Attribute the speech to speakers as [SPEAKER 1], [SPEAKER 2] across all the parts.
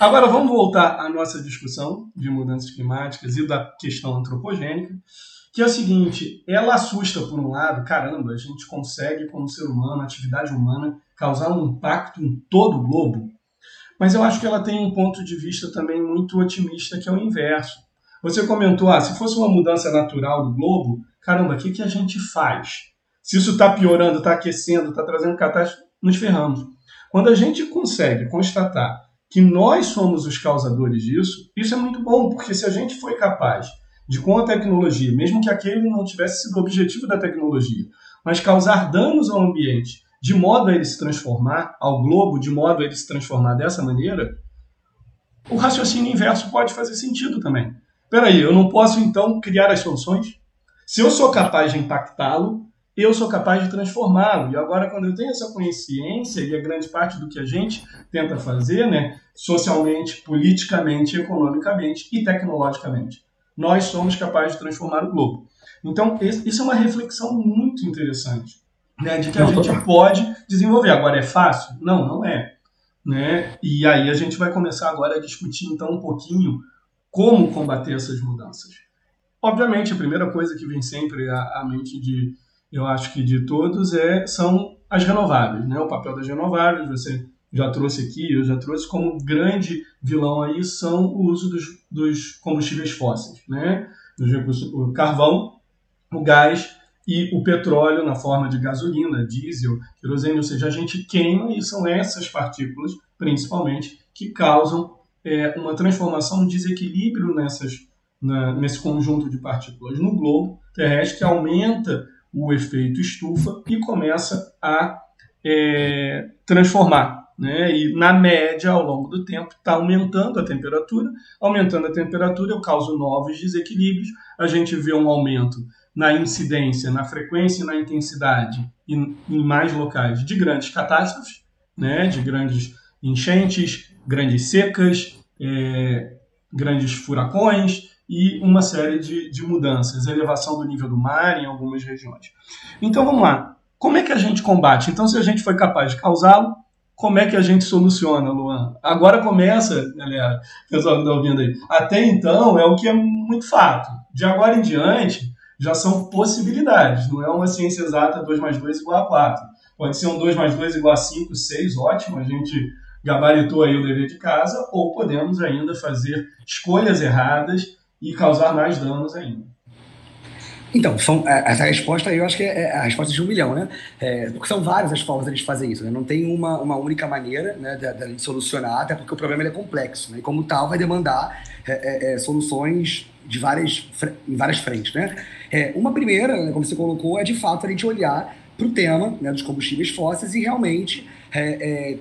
[SPEAKER 1] Agora vamos voltar à nossa discussão de mudanças climáticas e da questão antropogênica, que é o seguinte, ela assusta por um lado, caramba, a gente consegue como ser humano, atividade humana, causar um impacto em todo o globo, mas eu acho que ela tem um ponto de vista também muito otimista, que é o inverso. Você comentou, ah, se fosse uma mudança natural do globo, caramba, o que, que a gente faz? Se isso está piorando, está aquecendo, está trazendo catástrofe, nos ferramos. Quando a gente consegue constatar que nós somos os causadores disso, isso é muito bom, porque se a gente foi capaz de, com a tecnologia, mesmo que aquele não tivesse sido o objetivo da tecnologia, mas causar danos ao ambiente, de modo a ele se transformar, ao globo, de modo a ele se transformar dessa maneira, o raciocínio inverso pode fazer sentido também. Peraí, eu não posso então criar as soluções? Se eu sou capaz de impactá-lo, eu sou capaz de transformá-lo. E agora, quando eu tenho essa consciência, e a grande parte do que a gente tenta fazer, né, socialmente, politicamente, economicamente e tecnologicamente, nós somos capazes de transformar o globo. Então, isso é uma reflexão muito interessante, né, de que a gente pode desenvolver. Agora, é fácil? Não, não é. Né? E aí a gente vai começar agora a discutir, então, um pouquinho como combater essas mudanças. Obviamente, a primeira coisa que vem sempre à, à mente de, eu acho que de todos, é, são as renováveis, né? O papel das renováveis, você já trouxe aqui, eu já trouxe como grande vilão aí são o uso dos, dos combustíveis fósseis, né? Dos recursos, o carvão, o gás e o petróleo na forma de gasolina, diesel, querosene, ou seja, a gente queima e são essas partículas, principalmente, que causam é, uma transformação, um desequilíbrio nessas, na, nesse conjunto de partículas no globo terrestre que aumenta o efeito estufa e começa a é, transformar. Né? E na média, ao longo do tempo, está aumentando a temperatura. Aumentando a temperatura, eu causo novos desequilíbrios. A gente vê um aumento na incidência, na frequência e na intensidade em, em mais locais de grandes catástrofes, né? de grandes enchentes, grandes secas, é, grandes furacões, e uma série de, de mudanças, elevação do nível do mar em algumas regiões. Então vamos lá. Como é que a gente combate? Então, se a gente foi capaz de causá-lo, como é que a gente soluciona, Luan? Agora começa, galera, pessoal que está ouvindo aí. Até então é o que é muito fato. De agora em diante, já são possibilidades. Não é uma ciência exata 2 mais 2 igual a 4. Pode ser um 2 mais 2 igual a 5, 6, ótimo. A gente gabaritou aí o dever de casa. Ou podemos ainda fazer escolhas erradas e causar mais danos ainda.
[SPEAKER 2] Então, são, é, essa resposta eu acho que é, é a resposta de um milhão, né? É, porque são várias as formas de fazer isso, né? Não tem uma, uma única maneira né, de, de solucionar, até porque o problema é complexo, né? E como tal, vai demandar é, é, é soluções de várias, em várias frentes, né? uma primeira, né, como você colocou, é de fato a gente olhar para o tema né, dos combustíveis fósseis e realmente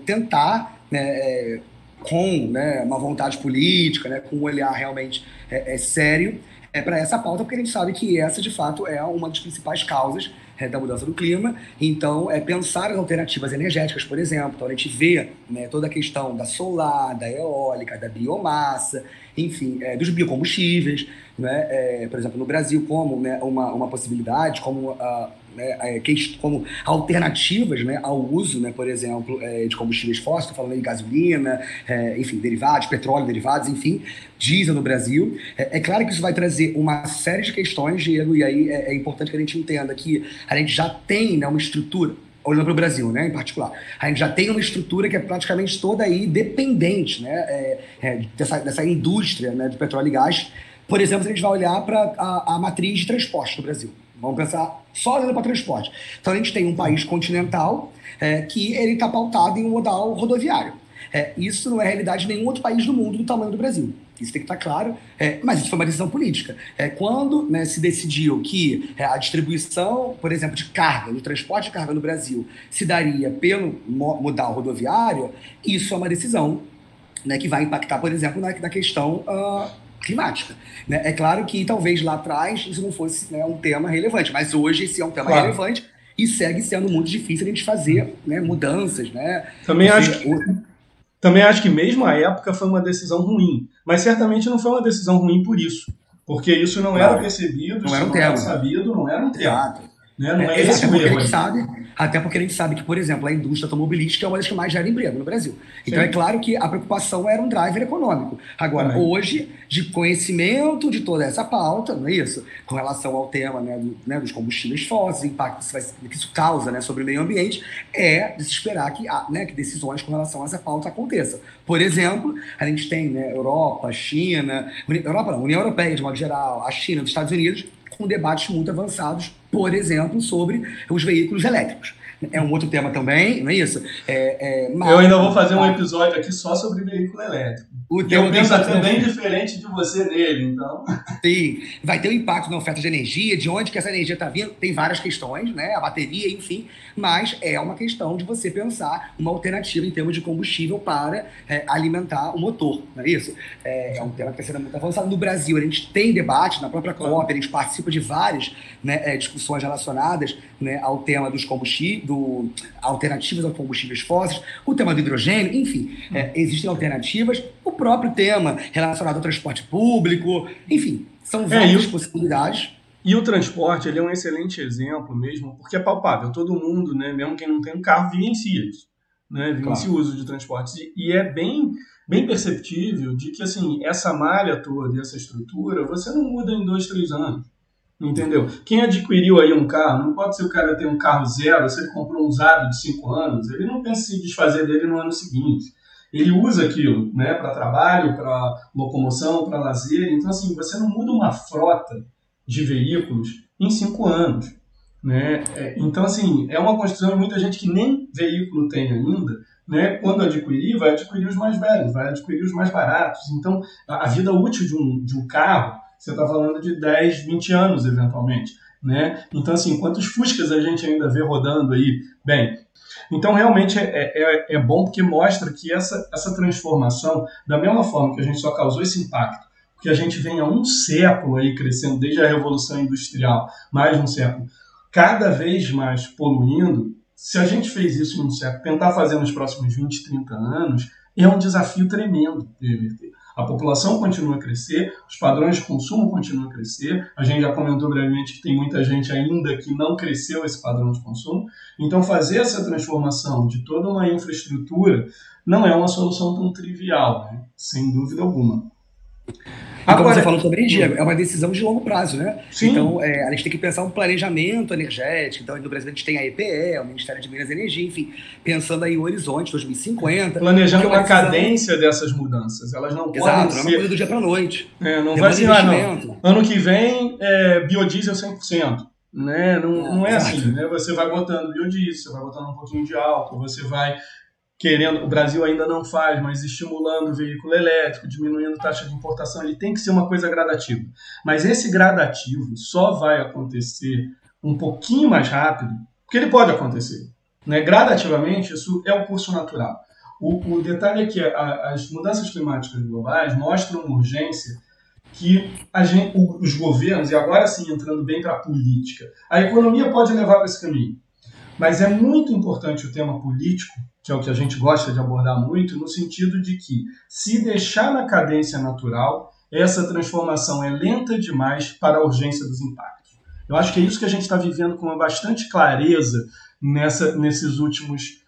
[SPEAKER 2] tentar né, com né, uma vontade política, né, com um olhar realmente é, é sério é, para essa pauta, porque a gente sabe que essa, de fato, é uma das principais causas é, da mudança do clima. Então, é pensar as alternativas energéticas, por exemplo. Então, a gente vê né, toda a questão da solar, da eólica, da biomassa, enfim, é, dos biocombustíveis, né, é, por exemplo, no Brasil, como né, uma, uma possibilidade, como uh, né, é, como alternativas né, ao uso, né, por exemplo, é, de combustíveis fósseis, estou falando de gasolina, é, enfim, derivados, petróleo, derivados, enfim, diesel no Brasil. É, claro que isso vai trazer uma série de questões, Diego, e aí é, é importante que a gente entenda que a gente já tem né, uma estrutura, olhando para o Brasil, né, em particular, a gente já tem uma estrutura que é praticamente toda aí dependente né, é, é, dessa, dessa indústria né, de petróleo e gás. Por exemplo, se a gente vai olhar para a, a matriz de transporte do Brasil. Vamos pensar só olhando para transporte. Então a gente tem um país continental é, que ele está pautado em um modal rodoviário. É, isso não é realidade de nenhum outro país do mundo do tamanho do Brasil. Isso tem que estar tá claro, é, mas isso foi uma decisão política. É, quando né, se decidiu que é, a distribuição, por exemplo, de carga, no transporte de carga no Brasil, se daria pelo modal rodoviário, isso é uma decisão né, que vai impactar, por exemplo, na, na questão uh, climática. Né? É claro que talvez lá atrás isso não fosse né, um tema relevante, mas hoje esse é um tema claro. relevante e segue sendo muito difícil a gente fazer né, mudanças. Né?
[SPEAKER 1] Também acho que... Também acho que mesmo a época foi uma decisão ruim, mas certamente não foi uma decisão ruim por isso, porque isso não claro. era percebido, não era um tema. não era sabido, não era um tema. Exato. Né? Não é, é esse o erro.
[SPEAKER 2] Sabe, até porque a gente sabe que, por exemplo, a indústria automobilística é uma das que mais gera emprego no Brasil. Então Sim. é claro que a preocupação era um driver econômico. Agora, hoje, de conhecimento de toda essa pauta, não é isso? Com relação ao tema né, do, né, dos combustíveis fósseis, impacto que isso, vai, que isso causa né, sobre o meio ambiente, é de se esperar que, né, que decisões com relação a essa pauta aconteçam. Por exemplo, a gente tem né, Europa, China, Europa não, União Europeia de modo geral, a China, os Estados Unidos, com debates muito avançados, por exemplo, sobre os veículos elétricos é um outro tema também, não é isso? É,
[SPEAKER 1] é, mas, eu ainda vou fazer um episódio aqui só sobre veículo elétrico. O eu penso até bem diferente de você nele, então.
[SPEAKER 2] Sim, vai ter um impacto na oferta de energia, de onde que essa energia está vindo, tem várias questões, né? A bateria, enfim, mas é uma questão de você pensar uma alternativa em termos de combustível para é, alimentar o motor, não é isso? É, é um tema que está sendo muito avançado. No Brasil, a gente tem debate, na própria COP, a gente participa de várias né, é, discussões relacionadas né, ao tema dos combustíveis, do, alternativas aos combustíveis fósseis, o tema do hidrogênio, enfim, é, existem alternativas, o próprio tema relacionado ao transporte público, enfim, são é, várias possibilidades.
[SPEAKER 1] E o transporte ele é um excelente exemplo mesmo, porque é palpável. Todo mundo, né, mesmo quem não tem um carro, vivencia isso. Né, vivencia claro. o uso de transportes. E, e, é bem, bem perceptível de que assim, essa malha toda, essa estrutura, você não muda em dois, três anos. Entendeu? Quem adquiriu aí um carro, não pode ser o cara ter um carro zero, se ele comprou um usado de cinco anos, ele não pensa em se desfazer dele no ano seguinte. Ele usa aquilo né, para trabalho, para locomoção, para lazer. Então, assim, você não muda uma frota de veículos em cinco anos. Né? É, então, assim, é uma construção de muita gente que nem veículo tem ainda. Né? Quando adquirir, vai adquirir os mais velhos, vai adquirir os mais baratos. Então, a vida útil de um, de um carro você está falando de 10, 20 anos, eventualmente. Né? Então, assim, quantos Fuscas a gente ainda vê rodando aí? Bem, então realmente é, é, é bom porque mostra que essa, essa transformação, da mesma forma que a gente só causou esse impacto, porque a gente vem há um século aí crescendo, desde a Revolução Industrial, mais um século, cada vez mais poluindo, se a gente fez isso em um século, tentar fazer nos próximos 20, 30 anos, é um desafio tremendo. A população continua a crescer, os padrões de consumo continuam a crescer. A gente já comentou brevemente que tem muita gente ainda que não cresceu esse padrão de consumo. Então, fazer essa transformação de toda uma infraestrutura não é uma solução tão trivial, né? sem dúvida alguma.
[SPEAKER 2] Agora, como você falou sobre energia, é uma decisão de longo prazo, né? Sim. Então, é, a gente tem que pensar um planejamento energético. Então, no Brasil, a gente tem a EPE, o Ministério de Minas e Energia, enfim, pensando aí o horizonte 2050.
[SPEAKER 1] Planejando uma decisão... cadência dessas mudanças. Elas não
[SPEAKER 2] Exato,
[SPEAKER 1] podem
[SPEAKER 2] ser... não é do dia para noite.
[SPEAKER 1] É, não vai ser, ah, não. Ano que vem, é, biodiesel 100%. Né? Não, é, não é assim, né? Você vai botando biodiesel, você vai botando um pouquinho de álcool, você vai querendo, o Brasil ainda não faz, mas estimulando o veículo elétrico, diminuindo a taxa de importação, ele tem que ser uma coisa gradativa. Mas esse gradativo só vai acontecer um pouquinho mais rápido, porque ele pode acontecer. Né? Gradativamente, isso é o curso natural. O, o detalhe é que a, as mudanças climáticas globais mostram uma urgência que gente, os governos, e agora sim entrando bem para a política, a economia pode levar para esse caminho. Mas é muito importante o tema político que é o que a gente gosta de abordar muito, no sentido de que, se deixar na cadência natural, essa transformação é lenta demais para a urgência dos impactos. Eu acho que é isso que a gente está vivendo com bastante clareza nessa, nesses últimos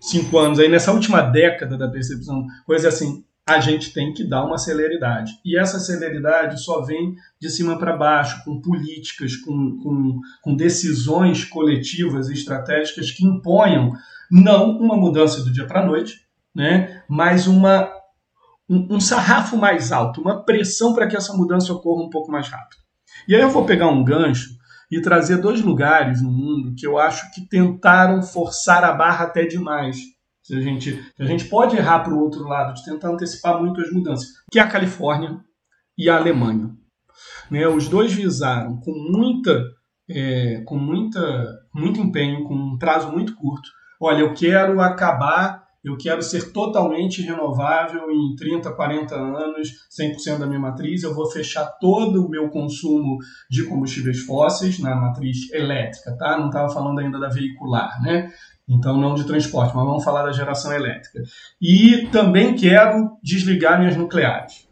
[SPEAKER 1] cinco anos, aí nessa última década da percepção. Coisa assim, a gente tem que dar uma celeridade. E essa celeridade só vem de cima para baixo, com políticas, com, com, com decisões coletivas e estratégicas que imponham não uma mudança do dia para a noite, né? mas uma, um, um sarrafo mais alto, uma pressão para que essa mudança ocorra um pouco mais rápido. E aí eu vou pegar um gancho e trazer dois lugares no mundo que eu acho que tentaram forçar a barra até demais. Se a gente, a gente pode errar para o outro lado, de tentar antecipar muito as mudanças, que é a Califórnia e a Alemanha. Né, os dois visaram com muita, é, com muita, muito empenho, com um prazo muito curto, olha, eu quero acabar, eu quero ser totalmente renovável em 30, 40 anos, 100% da minha matriz, eu vou fechar todo o meu consumo de combustíveis fósseis na matriz elétrica, tá? Não estava falando ainda da veicular, né? Então, não de transporte, mas vamos falar da geração elétrica. E também quero desligar minhas nucleares,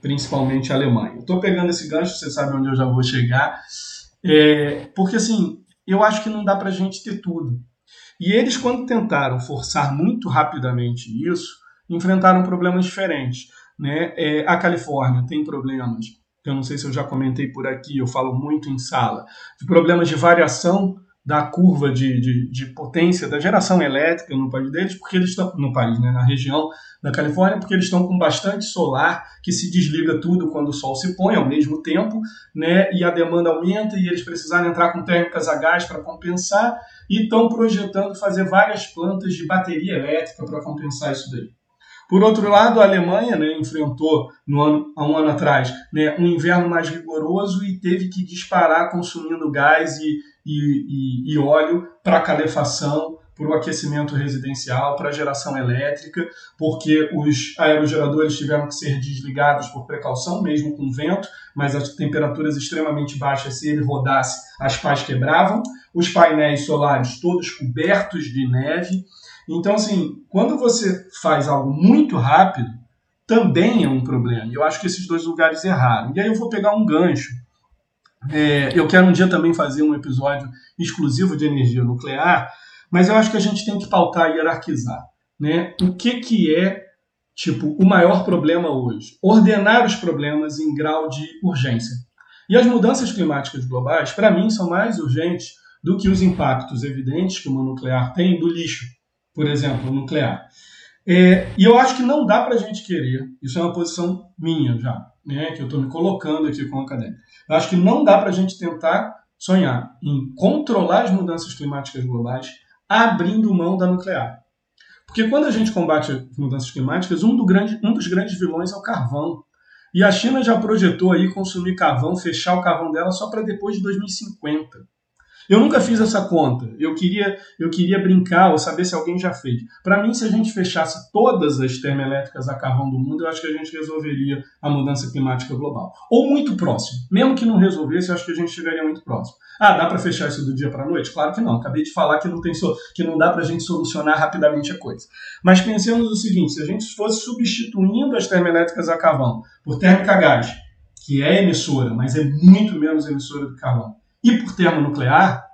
[SPEAKER 1] principalmente a Alemanha. Estou pegando esse gancho, você sabe onde eu já vou chegar, é, porque assim, eu acho que não dá para a gente ter tudo. E eles, quando tentaram forçar muito rapidamente isso, enfrentaram problemas diferentes. Né? É, a Califórnia tem problemas, eu não sei se eu já comentei por aqui, eu falo muito em sala, de problemas de variação da curva de, de, de, potência da geração elétrica no país deles, porque eles estão no país, né, na região da Califórnia, porque eles estão com bastante solar que se desliga tudo quando o sol se põe ao mesmo tempo, né, e a demanda aumenta e eles precisaram entrar com térmicas a gás para compensar e estão projetando fazer várias plantas de bateria elétrica para compensar isso daí. Por outro lado, a Alemanha né, enfrentou no ano, há um ano atrás né, um inverno mais rigoroso e teve que disparar consumindo gás e, e, e, e óleo para calefação, para o aquecimento residencial, para geração elétrica, porque os aerogeradores tiveram que ser desligados por precaução, mesmo com vento, mas as temperaturas extremamente baixas, se ele rodasse, as pás quebravam, os painéis solares todos cobertos de neve. Então, assim, quando você faz algo muito rápido, também é um problema. Eu acho que esses dois lugares erraram. E aí eu vou pegar um gancho é, eu quero um dia também fazer um episódio exclusivo de energia nuclear, mas eu acho que a gente tem que pautar e hierarquizar. Né? O que, que é tipo o maior problema hoje? Ordenar os problemas em grau de urgência. E as mudanças climáticas globais, para mim, são mais urgentes do que os impactos evidentes que uma nuclear tem do lixo, por exemplo, nuclear. É, e eu acho que não dá para a gente querer, isso é uma posição minha já, né, que eu estou me colocando aqui como acadêmico. Eu acho que não dá para a gente tentar sonhar em controlar as mudanças climáticas globais abrindo mão da nuclear. Porque quando a gente combate as mudanças climáticas, um, do grande, um dos grandes vilões é o carvão. E a China já projetou aí consumir carvão, fechar o carvão dela só para depois de 2050. Eu nunca fiz essa conta. Eu queria, eu queria brincar ou saber se alguém já fez. Para mim, se a gente fechasse todas as termoelétricas a carvão do mundo, eu acho que a gente resolveria a mudança climática global. Ou muito próximo. Mesmo que não resolvesse, eu acho que a gente chegaria muito próximo. Ah, dá para fechar isso do dia para a noite? Claro que não. Acabei de falar que não tem so que não dá para a gente solucionar rapidamente a coisa. Mas pensemos o seguinte: se a gente fosse substituindo as termoelétricas a carvão por térmica a gás, que é emissora, mas é muito menos emissora do carvão e por termonuclear,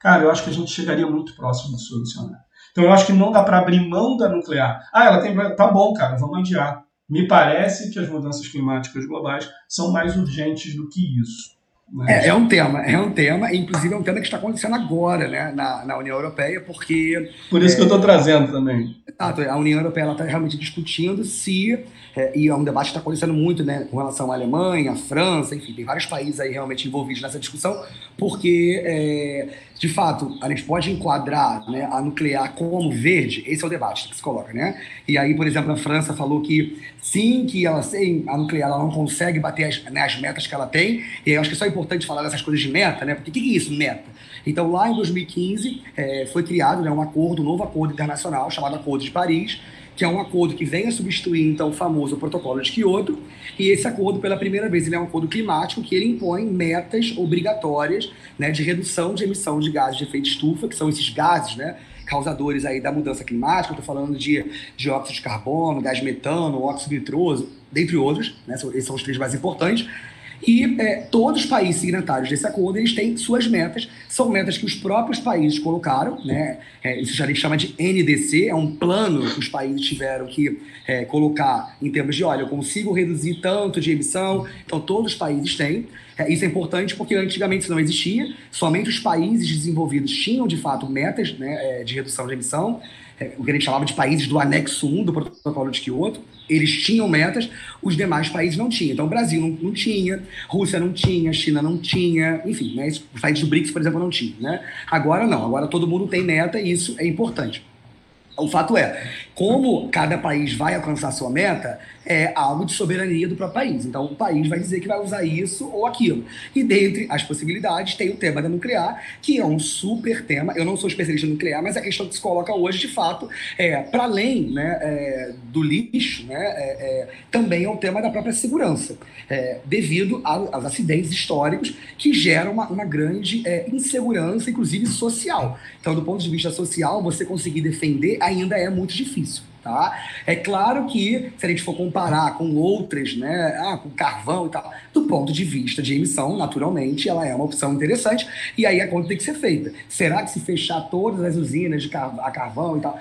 [SPEAKER 1] cara, eu acho que a gente chegaria muito próximo de solucionar. Então eu acho que não dá para abrir mão da nuclear. Ah, ela tem. Tá bom, cara, vamos adiar. Me parece que as mudanças climáticas globais são mais urgentes do que isso.
[SPEAKER 2] Mas... É, é, um tema, é um tema, inclusive é um tema que está acontecendo agora né, na, na União Europeia, porque.
[SPEAKER 1] Por isso é, que eu estou trazendo também.
[SPEAKER 2] A União Europeia está realmente discutindo se, é, e é um debate que está acontecendo muito né, com relação à Alemanha, à França, enfim, tem vários países aí realmente envolvidos nessa discussão, porque, é, de fato, a gente pode enquadrar né, a nuclear como verde, esse é o debate que se coloca, né? E aí, por exemplo, a França falou que sim, que ela sem a nuclear ela não consegue bater as, né, as metas que ela tem, e eu acho que é só importante falar dessas coisas de meta, né? Porque o que, que é isso, meta? Então, lá em 2015, é, foi criado né, um acordo, um novo acordo internacional chamado Acordo de Paris, que é um acordo que vem a substituir então o famoso protocolo de Kyoto, e esse acordo pela primeira vez ele é um acordo climático que ele impõe metas obrigatórias né, de redução de emissão de gases de efeito estufa, que são esses gases, né, causadores aí da mudança climática, estou falando de dióxido de carbono, gás metano, óxido nitroso, dentre outros, né, esses são os três mais importantes, e é, todos os países signatários desse acordo eles têm suas metas, são metas que os próprios países colocaram, né? É, isso já a gente chama de NDC, é um plano que os países tiveram que é, colocar em termos de, olha, eu consigo reduzir tanto de emissão, então todos os países têm. É, isso é importante porque antigamente isso não existia, somente os países desenvolvidos tinham de fato metas né, é, de redução de emissão, o que a gente chamava de países do anexo 1 do protocolo de Kyoto eles tinham metas, os demais países não tinham. Então, o Brasil não, não tinha, Rússia não tinha, China não tinha, enfim, né? os países do BRICS, por exemplo, não tinham. Né? Agora não, agora todo mundo tem meta e isso é importante. O fato é, como cada país vai alcançar sua meta, é algo de soberania do próprio país. Então, o país vai dizer que vai usar isso ou aquilo. E dentre as possibilidades, tem o tema da nuclear, que é um super tema. Eu não sou especialista em nuclear, mas a questão que se coloca hoje, de fato, é, para além né, é, do lixo, né, é, é também é um tema da própria segurança, é, devido aos acidentes históricos que geram uma, uma grande é, insegurança, inclusive social. Então, do ponto de vista social, você conseguir defender ainda é muito difícil. Tá? É claro que, se a gente for comparar com outras, né, ah, com carvão e tal, do ponto de vista de emissão, naturalmente, ela é uma opção interessante, e aí a conta tem que ser feita. Será que se fechar todas as usinas de car a carvão e tal,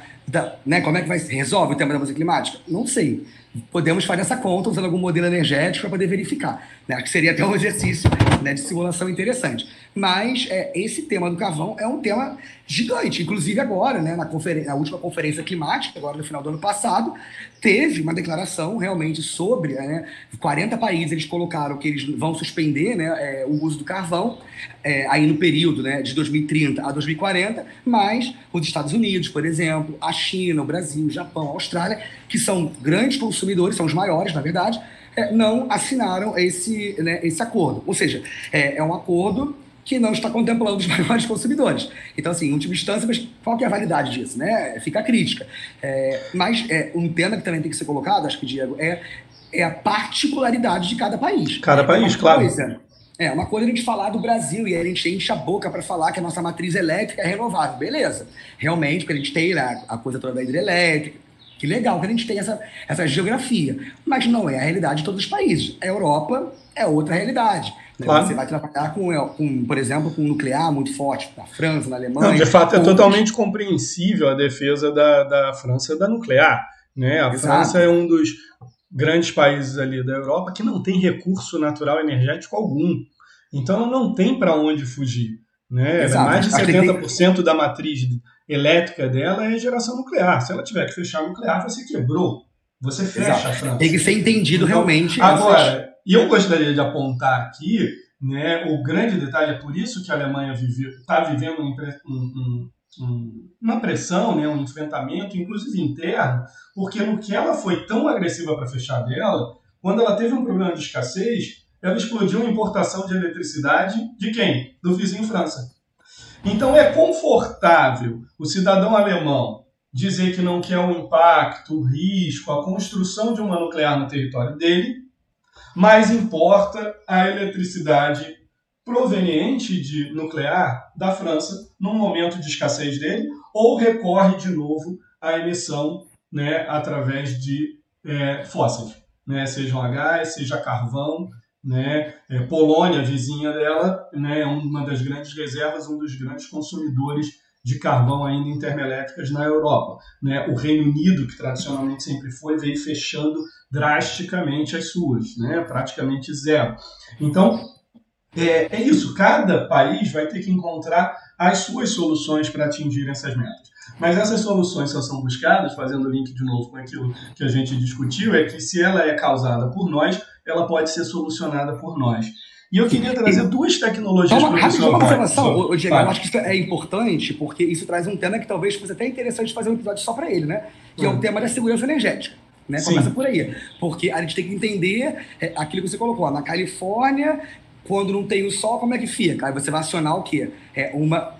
[SPEAKER 2] né, como é que vai resolve o tema da mudança climática? Não sei podemos fazer essa conta usando algum modelo energético para poder verificar. Né? Acho que seria até um exercício né, de simulação interessante. Mas é, esse tema do carvão é um tema gigante. Inclusive agora, né, na, na, última conferência climática, agora no final do ano passado, teve uma declaração realmente sobre né, 40 países eles colocaram que eles vão suspender né, é, o uso do carvão é, aí no período né, de 2030 a 2040, mas os Estados Unidos, por exemplo, a China, o Brasil, o Japão, a Austrália, que são grandes consumidores, são os maiores, na verdade, é, não assinaram esse, né, esse acordo. Ou seja, é, é um acordo que não está contemplando os maiores consumidores. Então, assim, em última instância, mas qual que é a validade disso? Né? Fica a crítica. É, mas é, um tema que também tem que ser colocado, acho que, Diego, é, é a particularidade de cada país.
[SPEAKER 1] Cada país, claro. Coisa,
[SPEAKER 2] é, uma coisa a gente falar do Brasil e a gente enche a boca para falar que a nossa matriz elétrica é renovável. Beleza. Realmente, porque a gente tem a, a coisa toda da hidrelétrica, que legal que a gente tem essa, essa geografia. Mas não é a realidade de todos os países. A Europa é outra realidade. Né? Claro. Você vai trabalhar com, com, por exemplo, com um nuclear muito forte na França, na Alemanha. Não,
[SPEAKER 1] de fato, é totalmente compreensível a defesa da, da França da nuclear. Né? A Exato. França é um dos grandes países ali da Europa que não tem recurso natural energético algum. Então ela não tem para onde fugir. Né? Exato. Mais de 70% tem... da matriz elétrica dela é geração nuclear. Se ela tiver que fechar o nuclear, você quebrou. Você fecha Exato. a França.
[SPEAKER 2] Tem que ser entendido então, realmente.
[SPEAKER 1] Agora, e eu gostaria de apontar aqui né, o grande detalhe, é por isso que a Alemanha está vivendo um, um, um, uma pressão, né, um enfrentamento, inclusive interno, porque no que ela foi tão agressiva para fechar dela, quando ela teve um problema de escassez, ela explodiu a importação de eletricidade de quem? Do vizinho França. Então é confortável o cidadão alemão dizer que não quer o impacto, o risco, a construção de uma nuclear no território dele, mas importa a eletricidade proveniente de nuclear da França num momento de escassez dele, ou recorre de novo à emissão né, através de é, fósseis, né, sejam a gás, seja carvão, né? É, Polônia, vizinha dela, né, é uma das grandes reservas, um dos grandes consumidores de carvão ainda em termoelétricas na Europa. Né? O Reino Unido, que tradicionalmente sempre foi, veio fechando drasticamente as suas, né? praticamente zero. Então, é, é isso, cada país vai ter que encontrar as suas soluções para atingir essas metas. Mas essas soluções só são buscadas, fazendo link de novo com aquilo que a gente discutiu, é que se ela é causada por nós, ela pode ser solucionada por nós. E eu queria trazer duas tecnologias
[SPEAKER 2] para o Rapidinho, uma observação, Diego, eu acho que isso é importante, porque isso traz um tema que talvez fosse até interessante fazer um episódio só para ele, né? Que é o hum. tema da segurança energética. Né? Começa por aí. Porque a gente tem que entender é, aquilo que você colocou. Na Califórnia, quando não tem o sol, como é que fica? Aí você vai acionar o quê? É uma,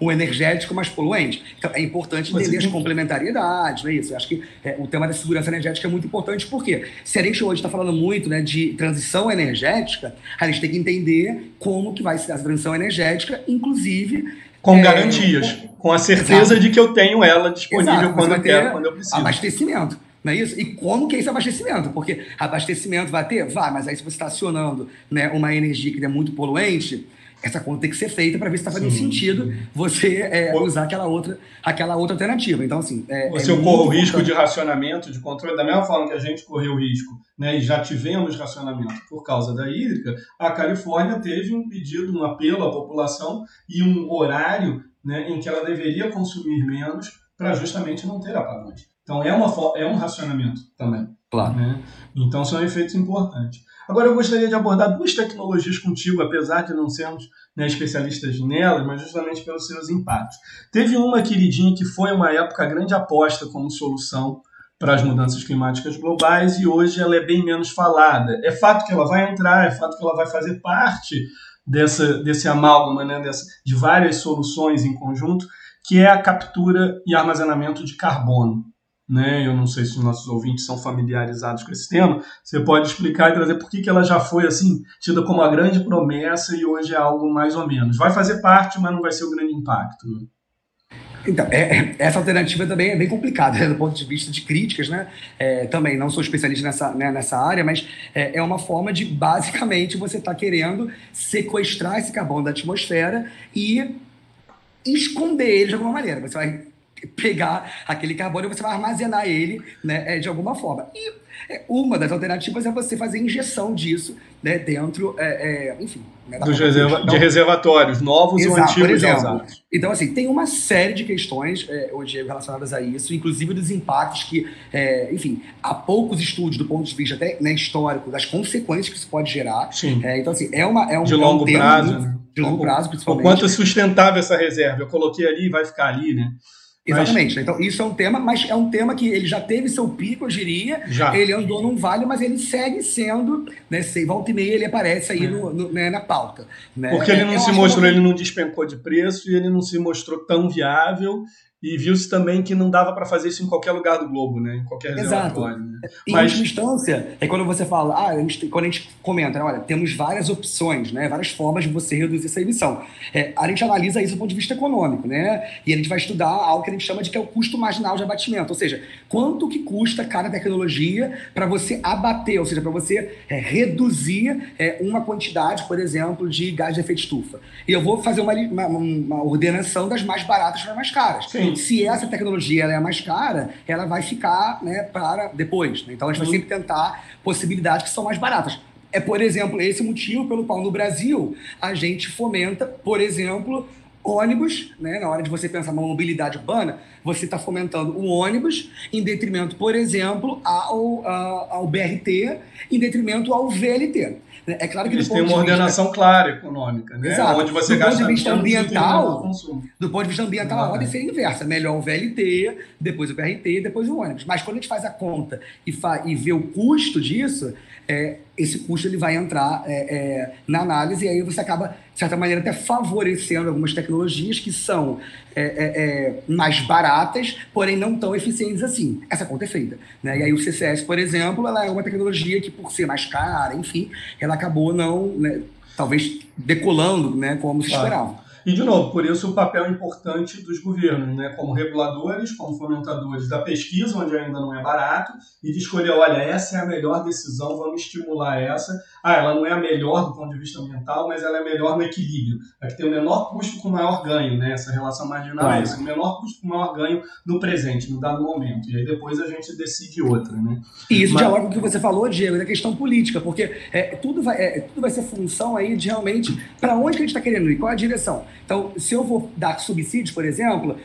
[SPEAKER 2] um energético mais poluente. Então, é importante entender as complementariedades, não é isso? Eu acho que é, o tema da segurança energética é muito importante, porque se a gente hoje está falando muito né, de transição energética, a gente tem que entender como que vai ser a transição energética, inclusive...
[SPEAKER 1] Com é, garantias, com, com a certeza exato. de que eu tenho ela disponível exato, quando eu quero, quando eu preciso.
[SPEAKER 2] Abastecimento. Não é isso? E como que é esse abastecimento? Porque abastecimento vai ter? Vai, mas aí se você está acionando né, uma energia que é muito poluente, essa conta tem que ser feita para ver se está fazendo sim, sentido sim. você é, usar aquela outra, aquela outra alternativa. Então, assim.
[SPEAKER 1] É, você é corre o risco de racionamento, de controle, da mesma forma que a gente correu o risco, né, e já tivemos racionamento por causa da hídrica, a Califórnia teve um pedido, um apelo à população e um horário né, em que ela deveria consumir menos para justamente não ter apagões. Então, é, uma, é um racionamento também.
[SPEAKER 2] Claro.
[SPEAKER 1] Né? Então, são efeitos importantes. Agora, eu gostaria de abordar duas tecnologias contigo, apesar de não sermos né, especialistas nelas, mas justamente pelos seus impactos. Teve uma queridinha que foi uma época grande aposta como solução para as mudanças climáticas globais e hoje ela é bem menos falada. É fato que ela vai entrar, é fato que ela vai fazer parte dessa, desse amálgama, né, dessa, de várias soluções em conjunto, que é a captura e armazenamento de carbono né? Eu não sei se os nossos ouvintes são familiarizados com esse tema. Você pode explicar e trazer por que, que ela já foi assim tida como a grande promessa e hoje é algo mais ou menos. Vai fazer parte, mas não vai ser o grande impacto. Né?
[SPEAKER 2] Então, é, é, essa alternativa também é bem complicada, né, do ponto de vista de críticas, né? É, também não sou especialista nessa, né, nessa área, mas é, é, uma forma de, basicamente, você estar tá querendo sequestrar esse carbono da atmosfera e esconder ele de alguma maneira. Você vai pegar aquele carbono e você vai armazenar ele né, é, de alguma forma. E é, uma das alternativas é você fazer injeção disso né, dentro, é, é, enfim.
[SPEAKER 1] Né, Dos reserva de reservatórios novos exato, ou antigos exemplo,
[SPEAKER 2] Então, assim, tem uma série de questões, é, hoje relacionadas a isso, inclusive dos impactos que, é, enfim, há poucos estudos do ponto de vista até né, histórico das consequências que isso pode gerar.
[SPEAKER 1] Sim.
[SPEAKER 2] É, então, assim, é, uma, é um,
[SPEAKER 1] de longo
[SPEAKER 2] é
[SPEAKER 1] um prazo. Muito, né?
[SPEAKER 2] De longo prazo, principalmente.
[SPEAKER 1] O quanto é sustentável essa reserva. Eu coloquei ali e vai ficar ali, né?
[SPEAKER 2] Exatamente. Mas... Então, isso é um tema, mas é um tema que ele já teve seu pico, eu diria.
[SPEAKER 1] Já.
[SPEAKER 2] Ele andou num vale, mas ele segue sendo, né? Volta e meia ele aparece aí é. no, no, né, na pauta. Né?
[SPEAKER 1] Porque ele não eu se mostrou, que... ele não despencou de preço e ele não se mostrou tão viável e viu-se também que não dava para fazer isso em qualquer lugar do globo, né? Em qualquer reservatório. Né?
[SPEAKER 2] Em Mas... última instância, é quando você fala, ah, a gente, quando a gente comenta, né, olha, temos várias opções, né? Várias formas de você reduzir essa emissão. É, a gente analisa isso do ponto de vista econômico, né? E a gente vai estudar algo que a gente chama de que é o custo marginal de abatimento, ou seja, quanto que custa cada tecnologia para você abater, ou seja, para você é, reduzir é, uma quantidade, por exemplo, de gás de efeito estufa. E eu vou fazer uma, uma, uma ordenação das mais baratas para as mais caras.
[SPEAKER 1] Sim.
[SPEAKER 2] Se essa tecnologia é a mais cara, ela vai ficar né, para depois. Né? Então a gente vai sempre tentar possibilidades que são mais baratas. É, por exemplo, esse motivo pelo qual no Brasil a gente fomenta, por exemplo, ônibus, né? na hora de você pensar na mobilidade urbana, você está fomentando o ônibus em detrimento, por exemplo, ao, ao BRT, em detrimento ao VLT. É claro que
[SPEAKER 1] Eles têm uma ordenação vista... clara econômica, né?
[SPEAKER 2] Exato.
[SPEAKER 1] Onde você
[SPEAKER 2] do ponto de vista ambiental, do ponto de vista ambiental, a ordem seria inversa. Melhor o VLT, depois o BRT, depois o ônibus. Mas quando a gente faz a conta e, fa... e vê o custo disso, é, esse custo ele vai entrar é, é, na análise e aí você acaba, de certa maneira, até favorecendo algumas tecnologias que são é, é, é, mais baratas, porém não tão eficientes assim. Essa conta é feita. Né? E aí o CCS, por exemplo, ela é uma tecnologia que, por ser mais cara, enfim, ela acabou não, né, talvez decolando né, como se esperava.
[SPEAKER 1] E, de novo, por isso o papel importante dos governos, né, como reguladores, como fomentadores da pesquisa, onde ainda não é barato, e de escolher, olha, essa é a melhor decisão, vamos estimular essa. Ah, ela não é a melhor do ponto de vista ambiental, mas ela é melhor no equilíbrio. É que tem o menor custo com o maior ganho, né? essa relação marginal é o menor custo com o maior ganho no presente, no dado momento. E aí depois a gente decide outra. Né?
[SPEAKER 2] E isso mas... dialoga com o que você falou, Diego, da questão política, porque é, tudo, vai, é, tudo vai ser função aí de realmente para onde que a gente está querendo ir, qual é a direção. Então, se eu vou dar subsídios, por exemplo,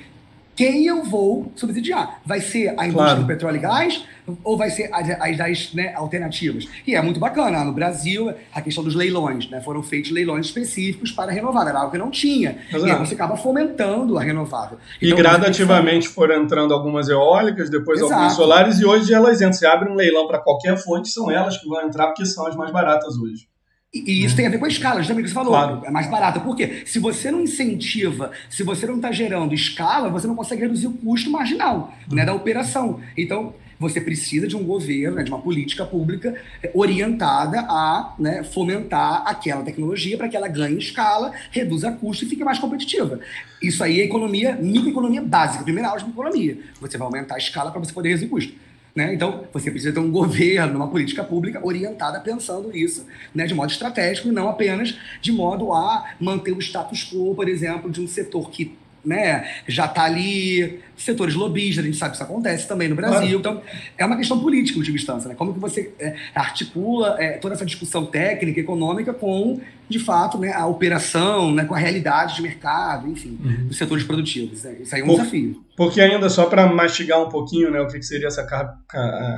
[SPEAKER 2] quem eu vou subsidiar? Vai ser a indústria claro. do petróleo e gás ou vai ser as, as, as né, alternativas? E é muito bacana. No Brasil, a questão dos leilões, né? Foram feitos leilões específicos para renovável. Era algo que não tinha. Exato. E aí você acaba fomentando a renovável.
[SPEAKER 1] Então, e gradativamente foram entrando algumas eólicas, depois Exato. algumas solares, e hoje elas entram. Você abre um leilão para qualquer fonte, são elas que vão entrar porque são as mais baratas hoje.
[SPEAKER 2] E, isso tem a ver com a escala, justamente o que você falou. Claro. É mais barato. Por quê? Se você não incentiva, se você não está gerando escala, você não consegue reduzir o custo marginal uhum. né, da operação. Então, você precisa de um governo, né, de uma política pública é, orientada a né, fomentar aquela tecnologia para que ela ganhe escala, reduza custo e fique mais competitiva. Isso aí é economia, microeconomia básica, primeira aula de economia. Você vai aumentar a escala para você poder reduzir custo. Né? Então, você precisa ter um governo, uma política pública orientada pensando nisso né, de modo estratégico e não apenas de modo a manter o status quo, por exemplo, de um setor que né, já está ali, setores lobistas, a gente sabe que isso acontece também no Brasil. Claro. Então, é uma questão política, em última instância. Né? Como que você é, articula é, toda essa discussão técnica, econômica, com, de fato, né, a operação, né, com a realidade de mercado, enfim, uhum. dos setores produtivos. Né? Isso aí é um Por, desafio.
[SPEAKER 1] Porque ainda só para mastigar um pouquinho né, o que seria essa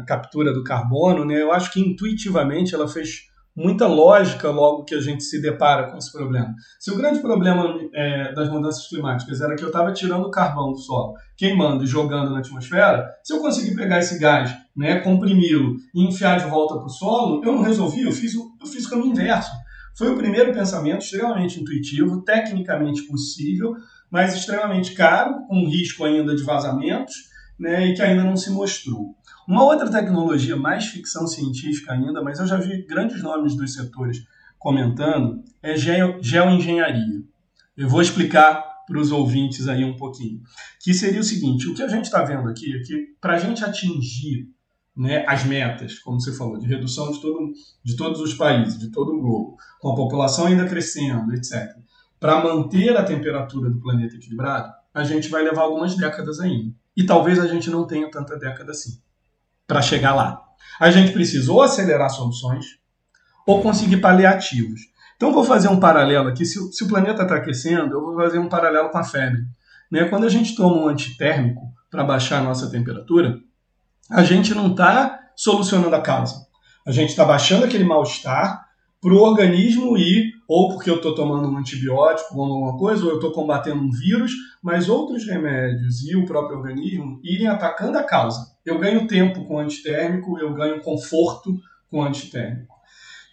[SPEAKER 1] captura do carbono, né, eu acho que intuitivamente ela fez muita lógica logo que a gente se depara com esse problema. Se o grande problema é, das mudanças climáticas era que eu estava tirando o carvão do solo, queimando e jogando na atmosfera, se eu conseguir pegar esse gás, né, comprimi-lo e enfiar de volta para o solo, eu não resolvi, eu fiz, eu fiz o caminho inverso. Foi o primeiro pensamento extremamente intuitivo, tecnicamente possível, mas extremamente caro, com risco ainda de vazamentos, né, e que ainda não se mostrou. Uma outra tecnologia, mais ficção científica ainda, mas eu já vi grandes nomes dos setores comentando, é geoengenharia. Eu vou explicar para os ouvintes aí um pouquinho. Que seria o seguinte: o que a gente está vendo aqui é que para a gente atingir né, as metas, como você falou, de redução de, todo, de todos os países, de todo o globo, com a população ainda crescendo, etc., para manter a temperatura do planeta equilibrado, a gente vai levar algumas décadas ainda. E talvez a gente não tenha tanta década assim para chegar lá. A gente precisa ou acelerar soluções ou conseguir paliativos. Então vou fazer um paralelo aqui. Se, se o planeta está aquecendo, eu vou fazer um paralelo com a febre. Né? Quando a gente toma um antitérmico para baixar a nossa temperatura, a gente não está solucionando a causa. A gente está baixando aquele mal-estar para o organismo ir, ou porque eu estou tomando um antibiótico ou alguma coisa, ou eu estou combatendo um vírus, mas outros remédios e o próprio organismo irem atacando a causa. Eu ganho tempo com antitérmico, eu ganho conforto com antitérmico.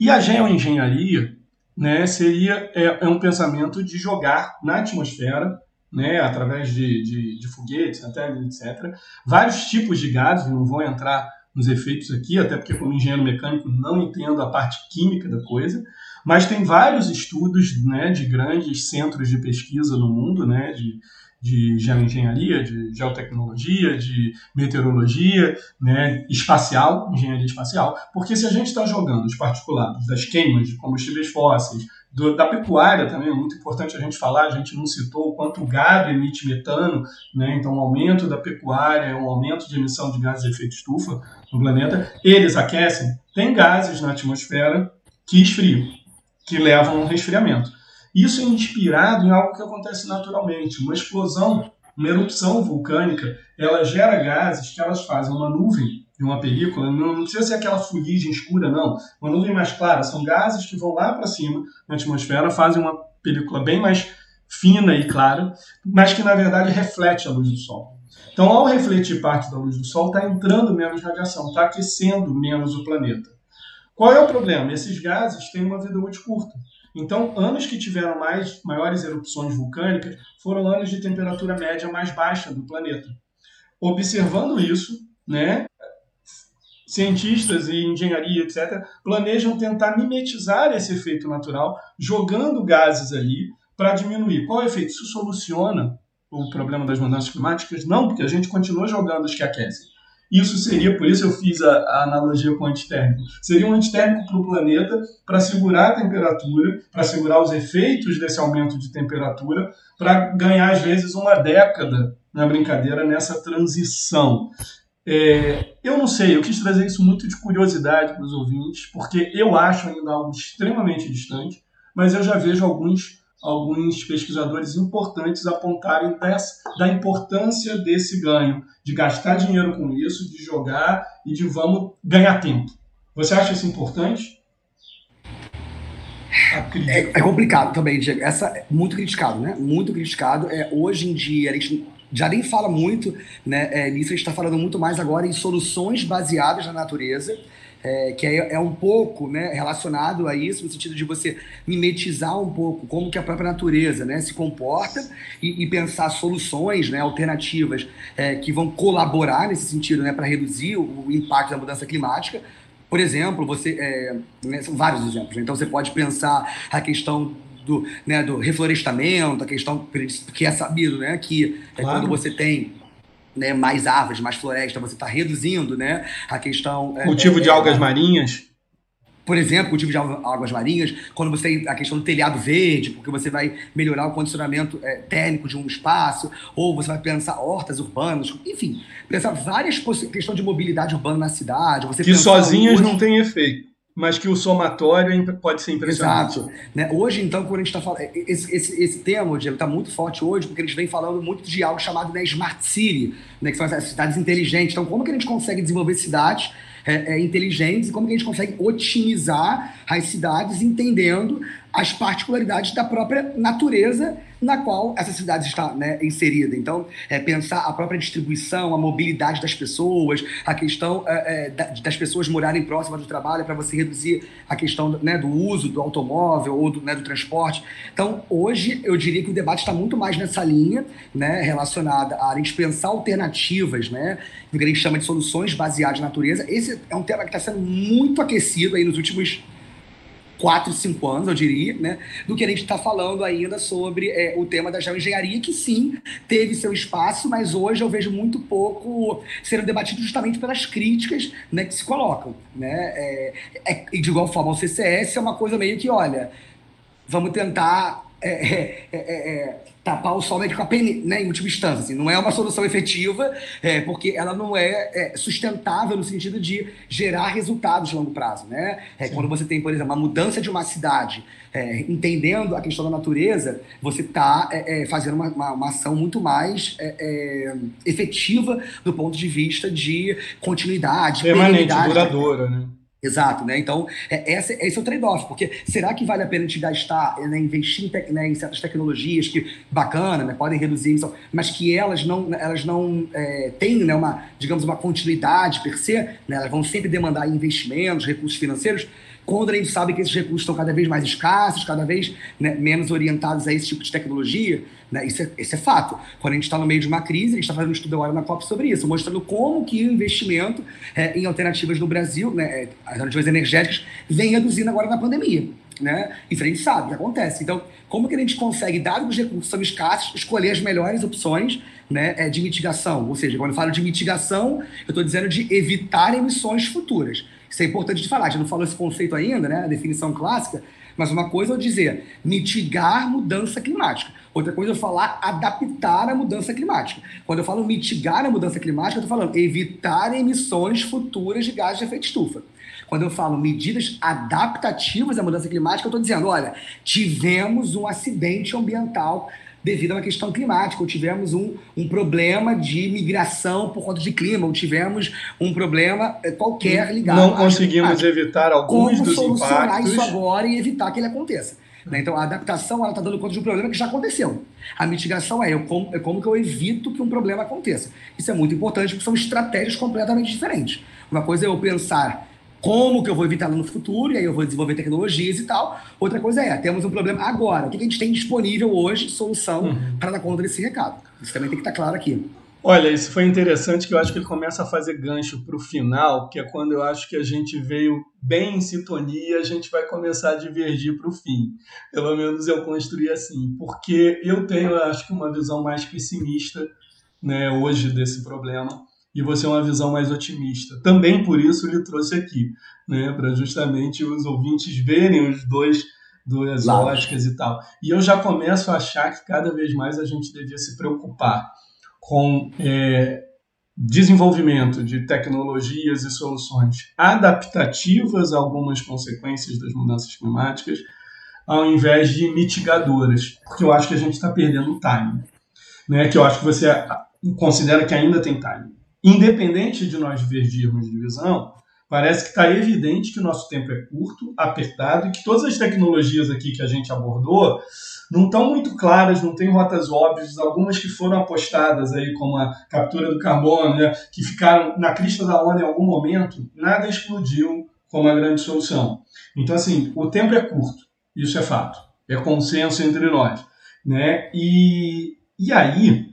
[SPEAKER 1] E a geoengenharia né, seria é, é um pensamento de jogar na atmosfera né, através de, de, de foguetes, satélites, etc. Vários tipos de gases, não vou entrar nos efeitos aqui, até porque como engenheiro mecânico não entendo a parte química da coisa, mas tem vários estudos né, de grandes centros de pesquisa no mundo, né, de, de geoengenharia, de geotecnologia, de meteorologia, né, espacial, engenharia espacial, porque se a gente está jogando os particulados das queimas de combustíveis fósseis, do, da pecuária também é muito importante a gente falar, a gente não citou o quanto o gado emite metano, né? então o aumento da pecuária, um aumento de emissão de gases de efeito estufa no planeta, eles aquecem, tem gases na atmosfera que esfriam, que levam a um resfriamento. Isso é inspirado em algo que acontece naturalmente, uma explosão, uma erupção vulcânica, ela gera gases que elas fazem uma nuvem de uma película, não precisa ser aquela fuligem escura, não. Uma nuvem mais clara, são gases que vão lá para cima na atmosfera, fazem uma película bem mais fina e clara, mas que na verdade reflete a luz do Sol. Então, ao refletir parte da luz do Sol, está entrando menos radiação, está aquecendo menos o planeta. Qual é o problema? Esses gases têm uma vida útil curta. Então, anos que tiveram mais maiores erupções vulcânicas foram anos de temperatura média mais baixa do planeta. Observando isso, né, cientistas e engenharia, etc., planejam tentar mimetizar esse efeito natural, jogando gases ali para diminuir. Qual é o efeito? Isso soluciona o problema das mudanças climáticas? Não, porque a gente continua jogando os que aquecem. Isso seria, por isso eu fiz a, a analogia com o antitérmico. Seria um antitérmico para o planeta para segurar a temperatura, para segurar os efeitos desse aumento de temperatura, para ganhar, às vezes, uma década na brincadeira nessa transição. É, eu não sei, eu quis trazer isso muito de curiosidade para os ouvintes, porque eu acho ainda algo extremamente distante, mas eu já vejo alguns, alguns pesquisadores importantes apontarem dessa, da importância desse ganho, de gastar dinheiro com isso, de jogar e de vamos ganhar tempo. Você acha isso importante?
[SPEAKER 2] É, é, complicado também, Diego. Essa é muito criticado, né? Muito criticado. É, hoje em dia, a gente já nem fala muito né, é, nisso, a gente está falando muito mais agora em soluções baseadas na natureza, é, que é, é, um pouco né, relacionado a isso, no sentido de você mimetizar um pouco como que a própria natureza né, se comporta e, e pensar soluções né, alternativas é, que vão colaborar nesse sentido né, para reduzir o, o impacto da mudança climática. Por exemplo, você. É, né, são vários exemplos. Né? Então você pode pensar a questão do, né, do reflorestamento, a questão que é sabido, né, que é claro. quando você tem né, mais árvores, mais floresta, você está reduzindo né, a questão.
[SPEAKER 1] É, cultivo é, de algas marinhas.
[SPEAKER 2] Por exemplo, cultivo de águas marinhas, quando você tem a questão do telhado verde, porque você vai melhorar o condicionamento é, térmico de um espaço, ou você vai pensar hortas urbanas, enfim, pensar várias questões de mobilidade urbana na cidade. Você
[SPEAKER 1] que sozinhas não tem efeito mas que o somatório é pode ser impressionante.
[SPEAKER 2] Exato. Né? Hoje, então, quando a gente está falando. Esse, esse, esse tema, está muito forte hoje, porque eles vêm falando muito de algo chamado né, Smart City, né, que são as cidades inteligentes. Então, como que a gente consegue desenvolver cidades é, é, inteligentes e como que a gente consegue otimizar as cidades entendendo as particularidades da própria natureza na qual essa cidade está né, inserida. Então, é, pensar a própria distribuição, a mobilidade das pessoas, a questão é, é, das pessoas morarem próximas do trabalho para você reduzir a questão né, do uso do automóvel ou do, né, do transporte. Então, hoje, eu diria que o debate está muito mais nessa linha, né, relacionada a gente pensar alternativas, né, o que a gente chama de soluções baseadas na natureza. Esse é um tema que está sendo muito aquecido aí nos últimos 4, 5 anos, eu diria, né, do que a gente está falando ainda sobre é, o tema da geoengenharia, que sim, teve seu espaço, mas hoje eu vejo muito pouco sendo debatido justamente pelas críticas né, que se colocam. Né? É, é, de igual forma, o CCS é uma coisa meio que, olha, vamos tentar é, é, é, é tapar o sol meio com a pene, né, em última instância. Assim, não é uma solução efetiva, é, porque ela não é, é, sustentável no sentido de gerar resultados de longo prazo. Né? É, quando você tem, por exemplo, uma mudança de uma cidade, é, entendendo a questão da natureza, você está é, é, fazendo uma, uma, uma, ação muito mais é, efetiva do ponto de vista de continuidade,
[SPEAKER 1] permanente, duradoura, né?
[SPEAKER 2] Exato, né? Então, é, esse, esse é o trade-off, porque será que vale a pena te gastar, né, investir em, te, né, em, certas tecnologias que, bacana, né, podem reduzir emissão, mas que elas não, elas não é, têm né, uma, digamos, uma continuidade per se, né, elas vão sempre demandar investimentos, recursos financeiros, quando a gente sabe que esses recursos estão cada vez mais escassos, cada vez né, menos orientados a esse tipo de tecnologia, né, isso, é, isso é fato. Quando a gente está no meio de uma crise, a gente está fazendo um estudo agora na COP sobre isso, mostrando como que o investimento é, em alternativas no Brasil, né, é, as alternativas energéticas, vem reduzindo agora na pandemia. Né? Isso a gente sabe que acontece. Então, como que a gente consegue, dado que os recursos são escassos, escolher as melhores opções né, é, de mitigação? Ou seja, quando eu falo de mitigação, eu estou dizendo de evitar emissões futuras. Isso é importante de falar. A gente não falou esse conceito ainda, né? A definição clássica. Mas uma coisa é eu dizer mitigar mudança climática. Outra coisa é eu falar adaptar a mudança climática. Quando eu falo mitigar a mudança climática, eu estou falando evitar emissões futuras de gases de efeito estufa. Quando eu falo medidas adaptativas à mudança climática, eu estou dizendo, olha, tivemos um acidente ambiental devido a uma questão climática, ou tivemos um, um problema de migração por conta de clima, ou tivemos um problema eh, qualquer ligado
[SPEAKER 1] Não conseguimos evitar alguns
[SPEAKER 2] Como
[SPEAKER 1] dos
[SPEAKER 2] solucionar
[SPEAKER 1] impactos.
[SPEAKER 2] isso agora e evitar que ele aconteça. Né? Então, a adaptação está dando conta de um problema que já aconteceu. A mitigação é, eu como, é como que eu evito que um problema aconteça. Isso é muito importante, porque são estratégias completamente diferentes. Uma coisa é eu pensar como que eu vou evitar no futuro, e aí eu vou desenvolver tecnologias e tal. Outra coisa é, temos um problema agora. O que a gente tem disponível hoje, solução, uhum. para dar conta desse recado? Isso também tem que estar claro aqui.
[SPEAKER 1] Olha, isso foi interessante que eu acho que ele começa a fazer gancho para o final, que é quando eu acho que a gente veio bem em sintonia, a gente vai começar a divergir para o fim. Pelo menos eu construí assim, porque eu tenho, acho que, uma visão mais pessimista né, hoje desse problema e você é uma visão mais otimista. Também por isso ele trouxe aqui, né, para justamente os ouvintes verem os dois duas óticas e tal. E eu já começo a achar que cada vez mais a gente devia se preocupar com é, desenvolvimento de tecnologias e soluções adaptativas a algumas consequências das mudanças climáticas, ao invés de mitigadoras, porque eu acho que a gente está perdendo o time, né? Que eu acho que você considera que ainda tem time independente de nós divergirmos de visão, parece que está evidente que o nosso tempo é curto, apertado e que todas as tecnologias aqui que a gente abordou não estão muito claras, não tem rotas óbvias, algumas que foram apostadas aí como a captura do carbono, né, que ficaram na crista da onda em algum momento, nada explodiu como a grande solução. Então assim, o tempo é curto, isso é fato, é consenso entre nós, né? E e aí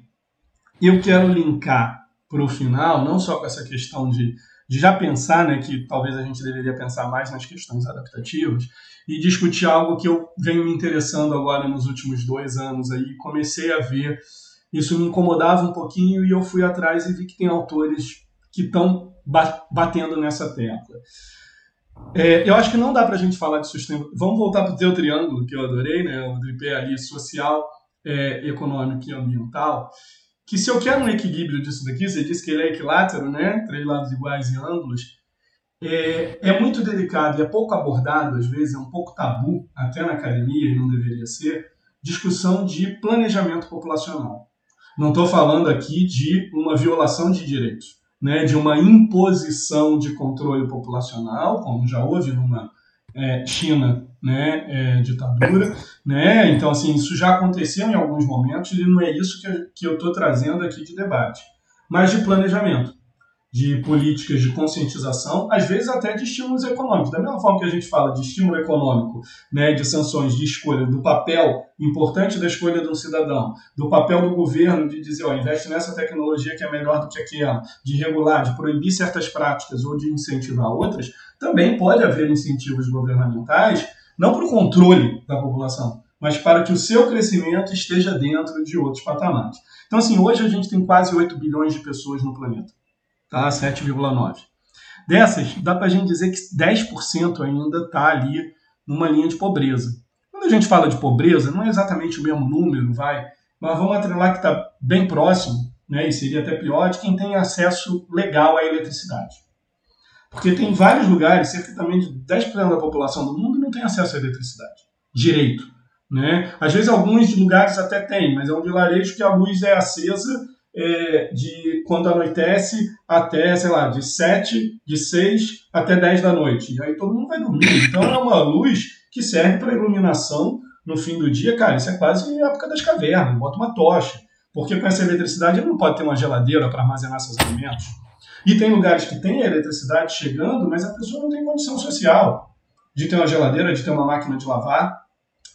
[SPEAKER 1] eu quero linkar para o final, não só com essa questão de, de já pensar, né, que talvez a gente deveria pensar mais nas questões adaptativas, e discutir algo que eu venho me interessando agora nos últimos dois anos aí, comecei a ver, isso me incomodava um pouquinho e eu fui atrás e vi que tem autores que estão batendo nessa tecla. É, eu acho que não dá para a gente falar de sustentabilidade. Vamos voltar para o teu triângulo, que eu adorei, né? o tripé ali social, é, econômico e ambiental que se eu quero um equilíbrio disso daqui, você disse que ele é equilátero, né? Três lados iguais em ângulos. É, é muito delicado e é pouco abordado, às vezes, é um pouco tabu, até na academia, e não deveria ser, discussão de planejamento populacional. Não estou falando aqui de uma violação de direitos, né, de uma imposição de controle populacional, como já houve numa é, China né, é, ditadura, né? Então assim isso já aconteceu em alguns momentos e não é isso que, que eu estou trazendo aqui de debate, mas de planejamento, de políticas de conscientização, às vezes até de estímulos econômicos. Da mesma forma que a gente fala de estímulo econômico, né, de sanções, de escolha, do papel importante da escolha de um cidadão, do papel do governo de dizer, ó, investe nessa tecnologia que é melhor do que aquela, de regular, de proibir certas práticas ou de incentivar outras, também pode haver incentivos governamentais não para o controle da população, mas para que o seu crescimento esteja dentro de outros patamares. Então, assim, hoje a gente tem quase 8 bilhões de pessoas no planeta, tá? 7,9. Dessas, dá para a gente dizer que 10% ainda está ali numa linha de pobreza. Quando a gente fala de pobreza, não é exatamente o mesmo número, vai, mas vamos atrelar que está bem próximo, né, e seria até pior, de quem tem acesso legal à eletricidade. Porque tem vários lugares, cerca também de 10% da população do mundo não tem acesso à eletricidade. Direito. Né? Às vezes alguns lugares até têm, mas é um vilarejo que a luz é acesa é, de quando anoitece até, sei lá, de 7, de 6 até 10 da noite. E aí todo mundo vai dormir. Então é uma luz que serve para iluminação no fim do dia. Cara, isso é quase a época das cavernas. Bota uma tocha. Porque com essa eletricidade ele não pode ter uma geladeira para armazenar seus alimentos. E tem lugares que tem eletricidade chegando, mas a pessoa não tem condição social de ter uma geladeira, de ter uma máquina de lavar.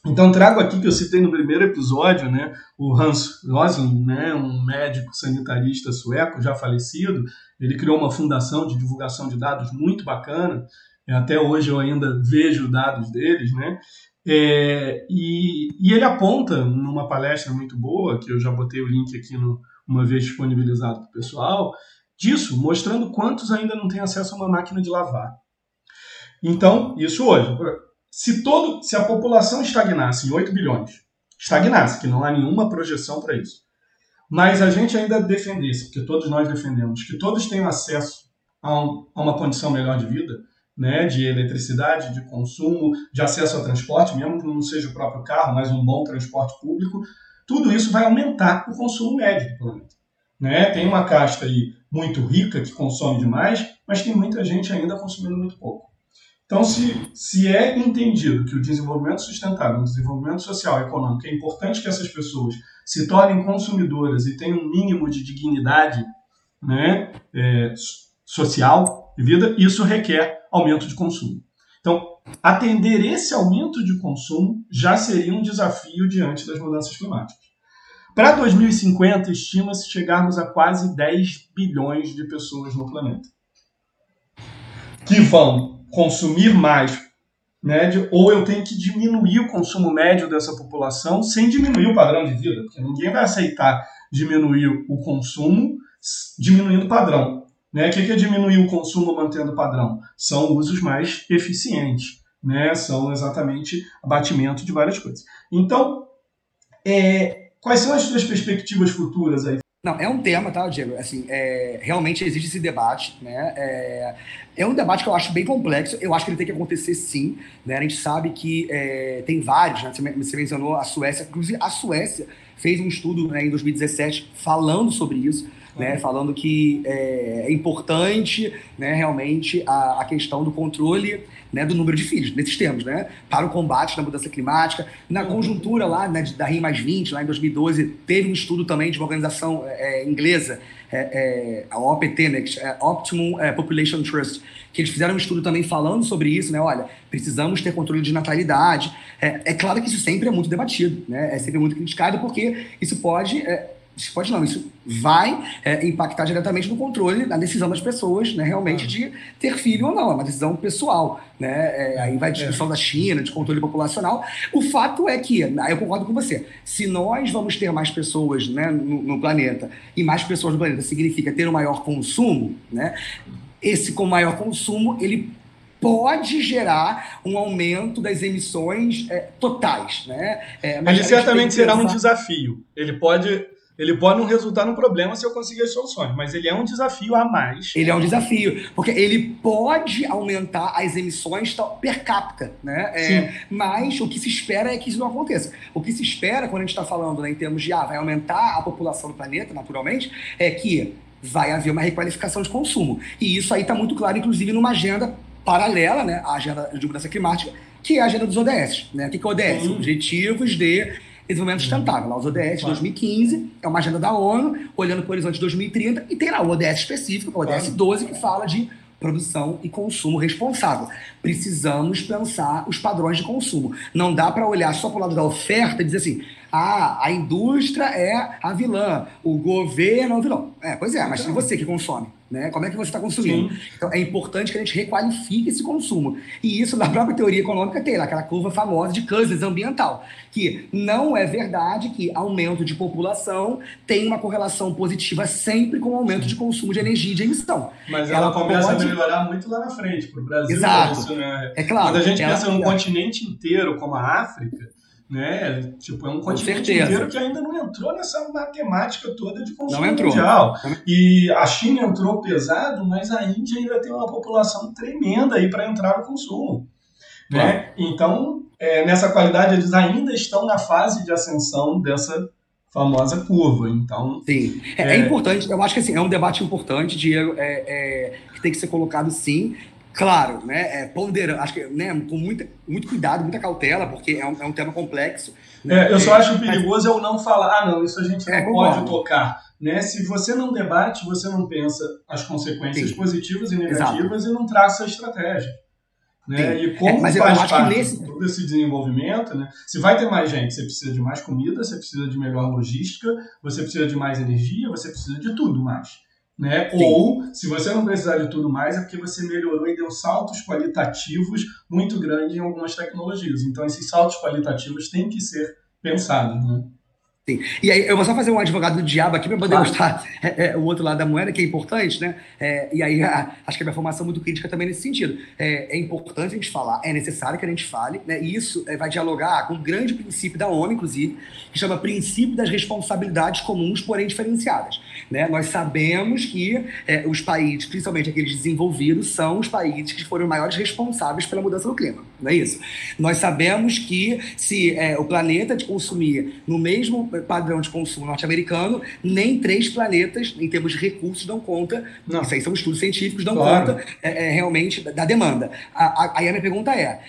[SPEAKER 1] Então trago aqui que eu citei no primeiro episódio, né, o Hans Rosling, né, um médico sanitarista sueco já falecido, ele criou uma fundação de divulgação de dados muito bacana. Até hoje eu ainda vejo dados deles, né? É, e, e, ele aponta numa palestra muito boa, que eu já botei o link aqui no, uma vez disponibilizado para o pessoal, disso, mostrando quantos ainda não têm acesso a uma máquina de lavar. Então, isso hoje. Se, todo, se a população estagnasse em 8 bilhões, estagnasse, que não há nenhuma projeção para isso, mas a gente ainda defendesse, porque todos nós defendemos, que todos tenham acesso a, um, a uma condição melhor de vida, né, de eletricidade, de consumo, de acesso a transporte, mesmo que não seja o próprio carro, mas um bom transporte público, tudo isso vai aumentar o consumo médio do planeta. Né? Tem uma casta aí muito rica que consome demais, mas tem muita gente ainda consumindo muito pouco. Então, se, se é entendido que o desenvolvimento sustentável, o desenvolvimento social e econômico, é importante que essas pessoas se tornem consumidoras e tenham um mínimo de dignidade né, é, social de vida, isso requer aumento de consumo. Então, atender esse aumento de consumo já seria um desafio diante das mudanças climáticas. Para 2050, estima-se chegarmos a quase 10 bilhões de pessoas no planeta. Que vão consumir mais médio, ou eu tenho que diminuir o consumo médio dessa população sem diminuir o padrão de vida, porque ninguém vai aceitar diminuir o consumo diminuindo o padrão. Né? O que é diminuir o consumo mantendo o padrão? São usos mais eficientes, né? são exatamente abatimento de várias coisas. Então, é, Quais são as suas perspectivas futuras aí?
[SPEAKER 2] Não, é um tema, tá, Diego? Assim, é, realmente existe esse debate, né? É, é, um debate que eu acho bem complexo. Eu acho que ele tem que acontecer sim. Né? A gente sabe que é, tem vários, né? Você mencionou a Suécia, inclusive a Suécia fez um estudo né, em 2017 falando sobre isso né, falando que é, é importante né, realmente a, a, questão do controle né, do número de filhos, nesses termos, né, para o combate da mudança climática. Na conjuntura lá né, da RIM mais 20, lá em 2012, teve um estudo também de uma organização é, inglesa, é, é a OPT, né, é Optimum é, Population Trust, que eles fizeram um estudo também falando sobre isso, né? Olha, precisamos ter controle de natalidade. É, é claro que isso sempre é muito debatido, né? É sempre muito criticado porque isso pode é, isso pode não, isso vai é, impactar diretamente no controle, na decisão das pessoas, né, realmente, de ter filho ou não. É uma decisão pessoal. Né? É, aí vai a discussão é. da China, de controle populacional. O fato é que, aí eu concordo com você, se nós vamos ter mais pessoas né, no, no planeta, e mais pessoas no planeta significa ter um maior consumo, né, esse com maior consumo, ele pode gerar um aumento das emissões é, totais. Né?
[SPEAKER 1] É, ele certamente será um desafio. Ele pode ele pode não resultar num problema se eu conseguir as soluções, mas ele é um desafio a mais.
[SPEAKER 2] Ele é um desafio, porque ele pode aumentar as emissões per capita, né? É, mas o que se espera é que isso não aconteça. O que se espera quando a gente está falando né, em termos de ah, vai aumentar a população do planeta, naturalmente, é que vai haver uma requalificação de consumo. E isso aí está muito claro, inclusive, numa agenda paralela, né, à agenda de mudança climática, que é a agenda dos ODS. Né? O que é ODS? Hum. Objetivos de Desenvolvimento Sustentável, lá os ODS claro. 2015, é uma agenda da ONU, olhando para o horizonte 2030, e tem lá o ODS específico, o ODS 12, que fala de produção e consumo responsável. Precisamos pensar os padrões de consumo. Não dá para olhar só para o lado da oferta e dizer assim: ah, a indústria é a vilã, o governo é o vilão. É, pois é, mas é você que consome. Né? Como é que você está consumindo? Sim. Então, é importante que a gente requalifique esse consumo. E isso, na própria teoria econômica, tem lá, aquela curva famosa de Cousins ambiental, que não é verdade que aumento de população tem uma correlação positiva sempre com o aumento de consumo de energia e de emissão.
[SPEAKER 1] Mas ela, ela começa pode... a melhorar muito lá na frente, para o Brasil.
[SPEAKER 2] Exato. Isso, né? É claro.
[SPEAKER 1] Quando a gente pensa num continente inteiro, como a África, né? Tipo, é um continente inteiro que ainda não entrou nessa matemática toda de consumo mundial. E a China entrou pesado, mas a Índia ainda tem uma população tremenda aí para entrar no consumo. Né? Então, é, nessa qualidade, eles ainda estão na fase de ascensão dessa famosa curva. Então,
[SPEAKER 2] sim, é, é, é importante. Eu acho que assim, é um debate importante, Diego, é, é, que tem que ser colocado sim. Claro, né, é, ponderando, acho que né, com muita, muito cuidado, muita cautela, porque é um, é um tema complexo.
[SPEAKER 1] Né? É, eu só acho perigoso eu não falar, ah, não, isso a gente não é, pode tocar. Né? Se você não debate, você não pensa as consequências Sim. positivas e negativas Exato. e não traça a estratégia. Né? E como é, mas faz parte nesse... de todo esse desenvolvimento, né? se vai ter mais gente, você precisa de mais comida, você precisa de melhor logística, você precisa de mais energia, você precisa de tudo mais. Né? Ou, se você não precisar de tudo mais, é porque você melhorou e deu saltos qualitativos muito grandes em algumas tecnologias. Então, esses saltos qualitativos têm que ser pensados. Né?
[SPEAKER 2] Sim. E aí, eu vou só fazer um advogado do diabo aqui para poder claro. mostrar é, é, o outro lado da moeda, que é importante, né? É, e aí, a, acho que a minha formação é muito crítica também nesse sentido. É, é, importante a gente falar, é necessário que a gente fale, né? E isso é, vai dialogar com um grande princípio da ONU, inclusive, que chama Princípio das Responsabilidades Comuns, porém diferenciadas. Né? Nós sabemos que é, os países, principalmente aqueles desenvolvidos, são os países que foram maiores responsáveis pela mudança do clima, não é isso? Nós sabemos que se o planeta de consumir no mesmo padrão de consumo norte-americano, nem três planetas, em termos de recursos, dão conta. Não. Isso aí são estudos científicos, dão claro. conta é, é, realmente da, demanda. aí a minha pergunta é: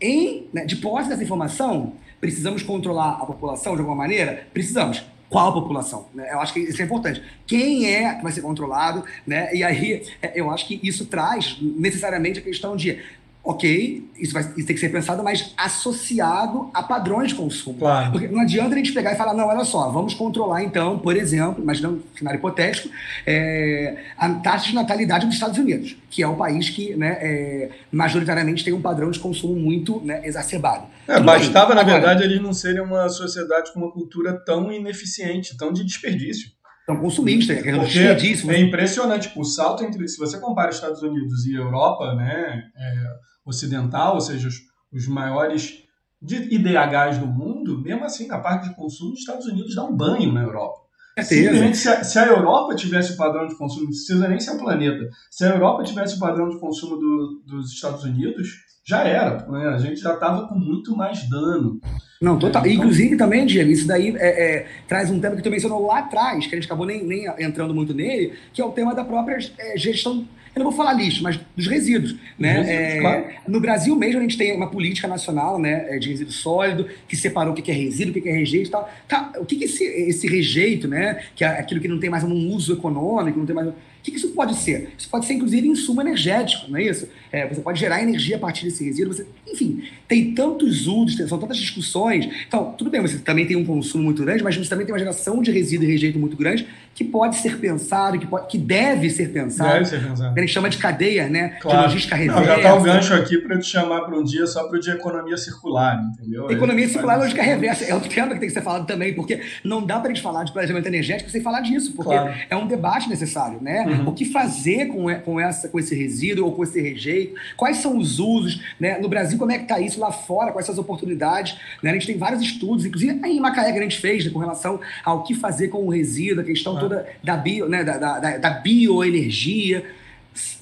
[SPEAKER 2] em, né, de posse dessa informação, precisamos controlar a população de alguma maneira? Precisamos qual população. Né? Eu acho que isso é importante. Quem é que vai ser controlado? Né? E aí é, eu acho que isso traz necessariamente a questão de ok, isso, vai, isso tem que ser pensado, mas associado a padrões de consumo.
[SPEAKER 1] Claro.
[SPEAKER 2] Porque não adianta a gente pegar e falar, não, olha só, vamos controlar então, por exemplo, imaginando um cenário hipotético, é, a taxa de natalidade dos Estados Unidos, que é o país que né, é, majoritariamente tem um padrão de consumo muito né, exacerbado.
[SPEAKER 1] É, bastava, bem. na Agora, verdade, eles não serem uma sociedade com uma cultura tão ineficiente, tão de desperdício.
[SPEAKER 2] Tão consumista, é
[SPEAKER 1] Porque é impressionante, o salto entre, se você compara Estados Unidos e Europa, né, é, ocidental, ou seja, os, os maiores de IDHs do mundo, mesmo assim, na parte de consumo, os Estados Unidos dá um banho na Europa. Simplesmente, se a, se a Europa tivesse o padrão de consumo, não precisa nem ser o planeta, se a Europa tivesse o padrão de consumo do, dos Estados Unidos, já era. Né? A gente já estava com muito mais dano.
[SPEAKER 2] Não, total. Então... Inclusive também, Diego, isso daí é, é, traz um tema que tu mencionou lá atrás, que a gente acabou nem, nem entrando muito nele, que é o tema da própria é, gestão eu não vou falar lixo, mas dos resíduos. Né? Resíduos, é, claro. No Brasil mesmo a gente tem uma política nacional né, é, de resíduo sólido, que separou o que é resíduo, o que é rejeito e tal. Tá, o que, que esse, esse rejeito, né, que é aquilo que não tem mais um uso econômico, não tem mais que, que isso pode ser? Isso pode ser, inclusive, insumo energético, não é isso? É, você pode gerar energia a partir desse resíduo. Você, enfim, tem tantos usos, são tantas discussões. Então, tudo bem, você também tem um consumo muito grande, mas você também tem uma geração de resíduo e rejeito muito grande que pode ser pensado, que, pode, que deve ser pensado.
[SPEAKER 1] Deve ser pensado.
[SPEAKER 2] A gente chama de cadeia, né?
[SPEAKER 1] Claro.
[SPEAKER 2] De logística reversa.
[SPEAKER 1] Não, já está o gancho aqui para te chamar para um dia só para o de economia circular, entendeu?
[SPEAKER 2] Economia circular e logística reversa. É outro tema que tem que ser falado também, porque não dá para a gente falar de planejamento energético sem falar disso, porque claro. é um debate necessário, né? Uhum. O que fazer com, com, essa, com esse resíduo ou com esse rejeito? Quais são os usos? Né? No Brasil, como é que está isso lá fora? Quais são as oportunidades? Né? A gente tem vários estudos, inclusive aí em Macaé que a gente fez né, com relação ao que fazer com o resíduo, a questão ah. Toda da, bio, né, da, da, da bioenergia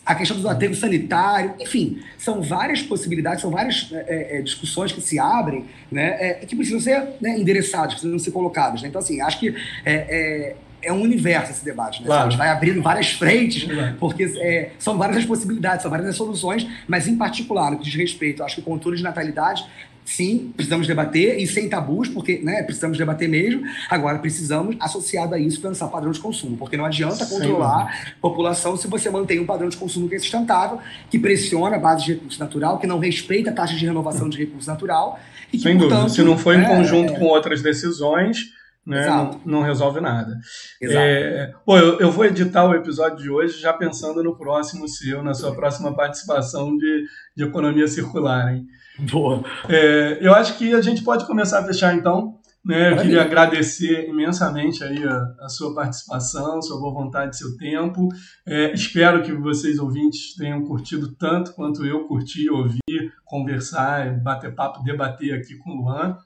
[SPEAKER 2] a questão do aterro sanitário, enfim, são várias possibilidades, são várias é, é, discussões que se abrem, né, é, que precisam ser né, endereçadas, precisam ser colocadas. Né? Então, assim, acho que é, é um universo esse debate. Né? Claro. A gente vai abrindo várias frentes, porque é, são várias as possibilidades, são várias as soluções, mas em particular, no que diz respeito, acho que o controle de natalidade Sim, precisamos debater e sem tabus, porque né, precisamos debater mesmo. Agora, precisamos, associado a isso, pensar padrão de consumo, porque não adianta controlar a população se você mantém um padrão de consumo que é sustentável, que pressiona a base de recurso natural, que não respeita a taxa de renovação de recurso natural.
[SPEAKER 1] E que, sem portanto, dúvida. Se não for em né, conjunto é... com outras decisões, né, não, não, resolve nada. É, pô, eu, eu, vou editar o episódio de hoje já pensando no próximo seu, na sua próxima participação de, de economia circular, hein?
[SPEAKER 2] Boa.
[SPEAKER 1] É, eu acho que a gente pode começar a fechar então. Né, eu queria agradecer imensamente aí a, a, sua participação, sua boa vontade, seu tempo. É, espero que vocês ouvintes tenham curtido tanto quanto eu curti ouvir, conversar, bater papo, debater aqui com o Luan.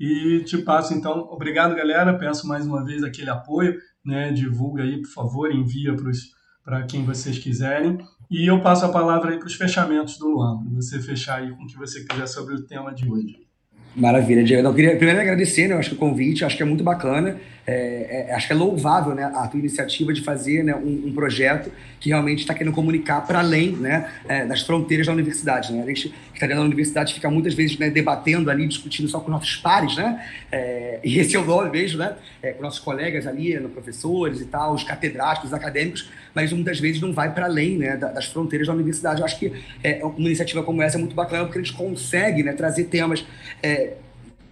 [SPEAKER 1] E te passo então, obrigado galera, peço mais uma vez aquele apoio, né, divulga aí por favor, envia para quem vocês quiserem. E eu passo a palavra aí para os fechamentos do Luan, para você fechar aí com o que você quiser sobre o tema de hoje.
[SPEAKER 2] Maravilha, Diego. Eu queria primeiro agradecer, né? Eu acho que o convite, acho que é muito bacana. É, é, acho que é louvável né, a tua iniciativa de fazer né, um, um projeto que realmente está querendo comunicar para além né, é, das fronteiras da universidade. Né? A gente que está da universidade fica muitas vezes né, debatendo ali, discutindo só com nossos pares, né? É, e esse é o nome mesmo, né? É, com nossos colegas ali, né, professores e tal, os catedráticos, os acadêmicos, mas muitas vezes não vai para além né, das fronteiras da universidade. Eu acho que é, uma iniciativa como essa é muito bacana porque a gente consegue né, trazer temas é,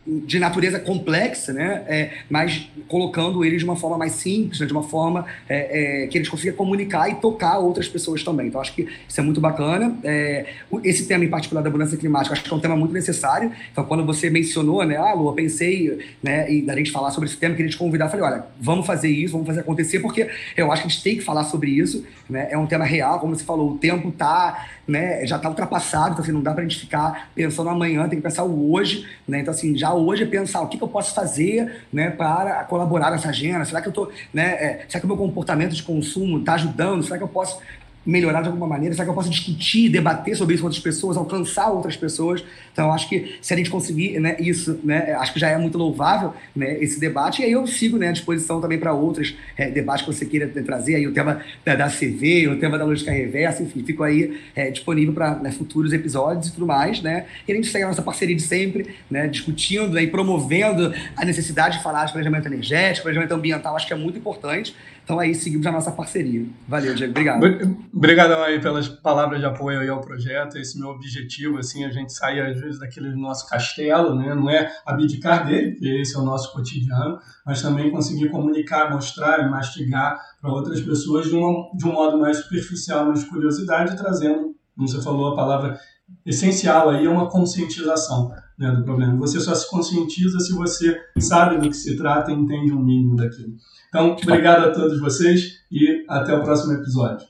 [SPEAKER 2] de natureza complexa, né? É, mas colocando eles de uma forma mais simples, né? de uma forma é, é, que eles consigam comunicar e tocar outras pessoas também. Então, acho que isso é muito bacana. É, esse tema em particular da mudança climática, acho que é um tema muito necessário. Então, quando você mencionou, né? Ah, Lu, eu pensei né, e da gente falar sobre esse tema, queria te convidar. Falei, olha, vamos fazer isso, vamos fazer acontecer, porque eu acho que a gente tem que falar sobre isso. Né? É um tema real, como você falou, o tempo tá, né, já está ultrapassado, então assim, não dá para a gente ficar pensando amanhã, tem que pensar o hoje. Né? Então, assim, já hoje é pensar o que, que eu posso fazer né, para colaborar nessa agenda. Será que eu tô, né, é, será que o meu comportamento de consumo está ajudando? Será que eu posso melhorar de alguma maneira? Será que eu posso discutir, debater sobre isso com outras pessoas, alcançar outras pessoas? Então, acho que se a gente conseguir né, isso, né, acho que já é muito louvável né, esse debate. E aí eu sigo né, à disposição também para outros é, debates que você queira trazer, aí o tema da, da CV, o tema da lógica reversa, enfim, fico aí é, disponível para né, futuros episódios e tudo mais. Né? E a gente segue a nossa parceria de sempre, né, discutindo né, e promovendo a necessidade de falar de planejamento energético, planejamento ambiental, acho que é muito importante. Então aí seguimos a nossa parceria. Valeu, Diego. Obrigado.
[SPEAKER 1] Obrigadão aí pelas palavras de apoio aí ao projeto. Esse meu objetivo, assim, a gente sair às vezes daquele nosso castelo, né? Não é abdicar dele, porque esse é o nosso cotidiano, mas também conseguir comunicar, mostrar e mastigar para outras pessoas de, uma, de um modo mais superficial, mais curiosidade, trazendo, como você falou, a palavra essencial aí é uma conscientização né, do problema. Você só se conscientiza se você sabe do que se trata e entende um mínimo daquilo. Então, obrigado a todos vocês e até o próximo episódio.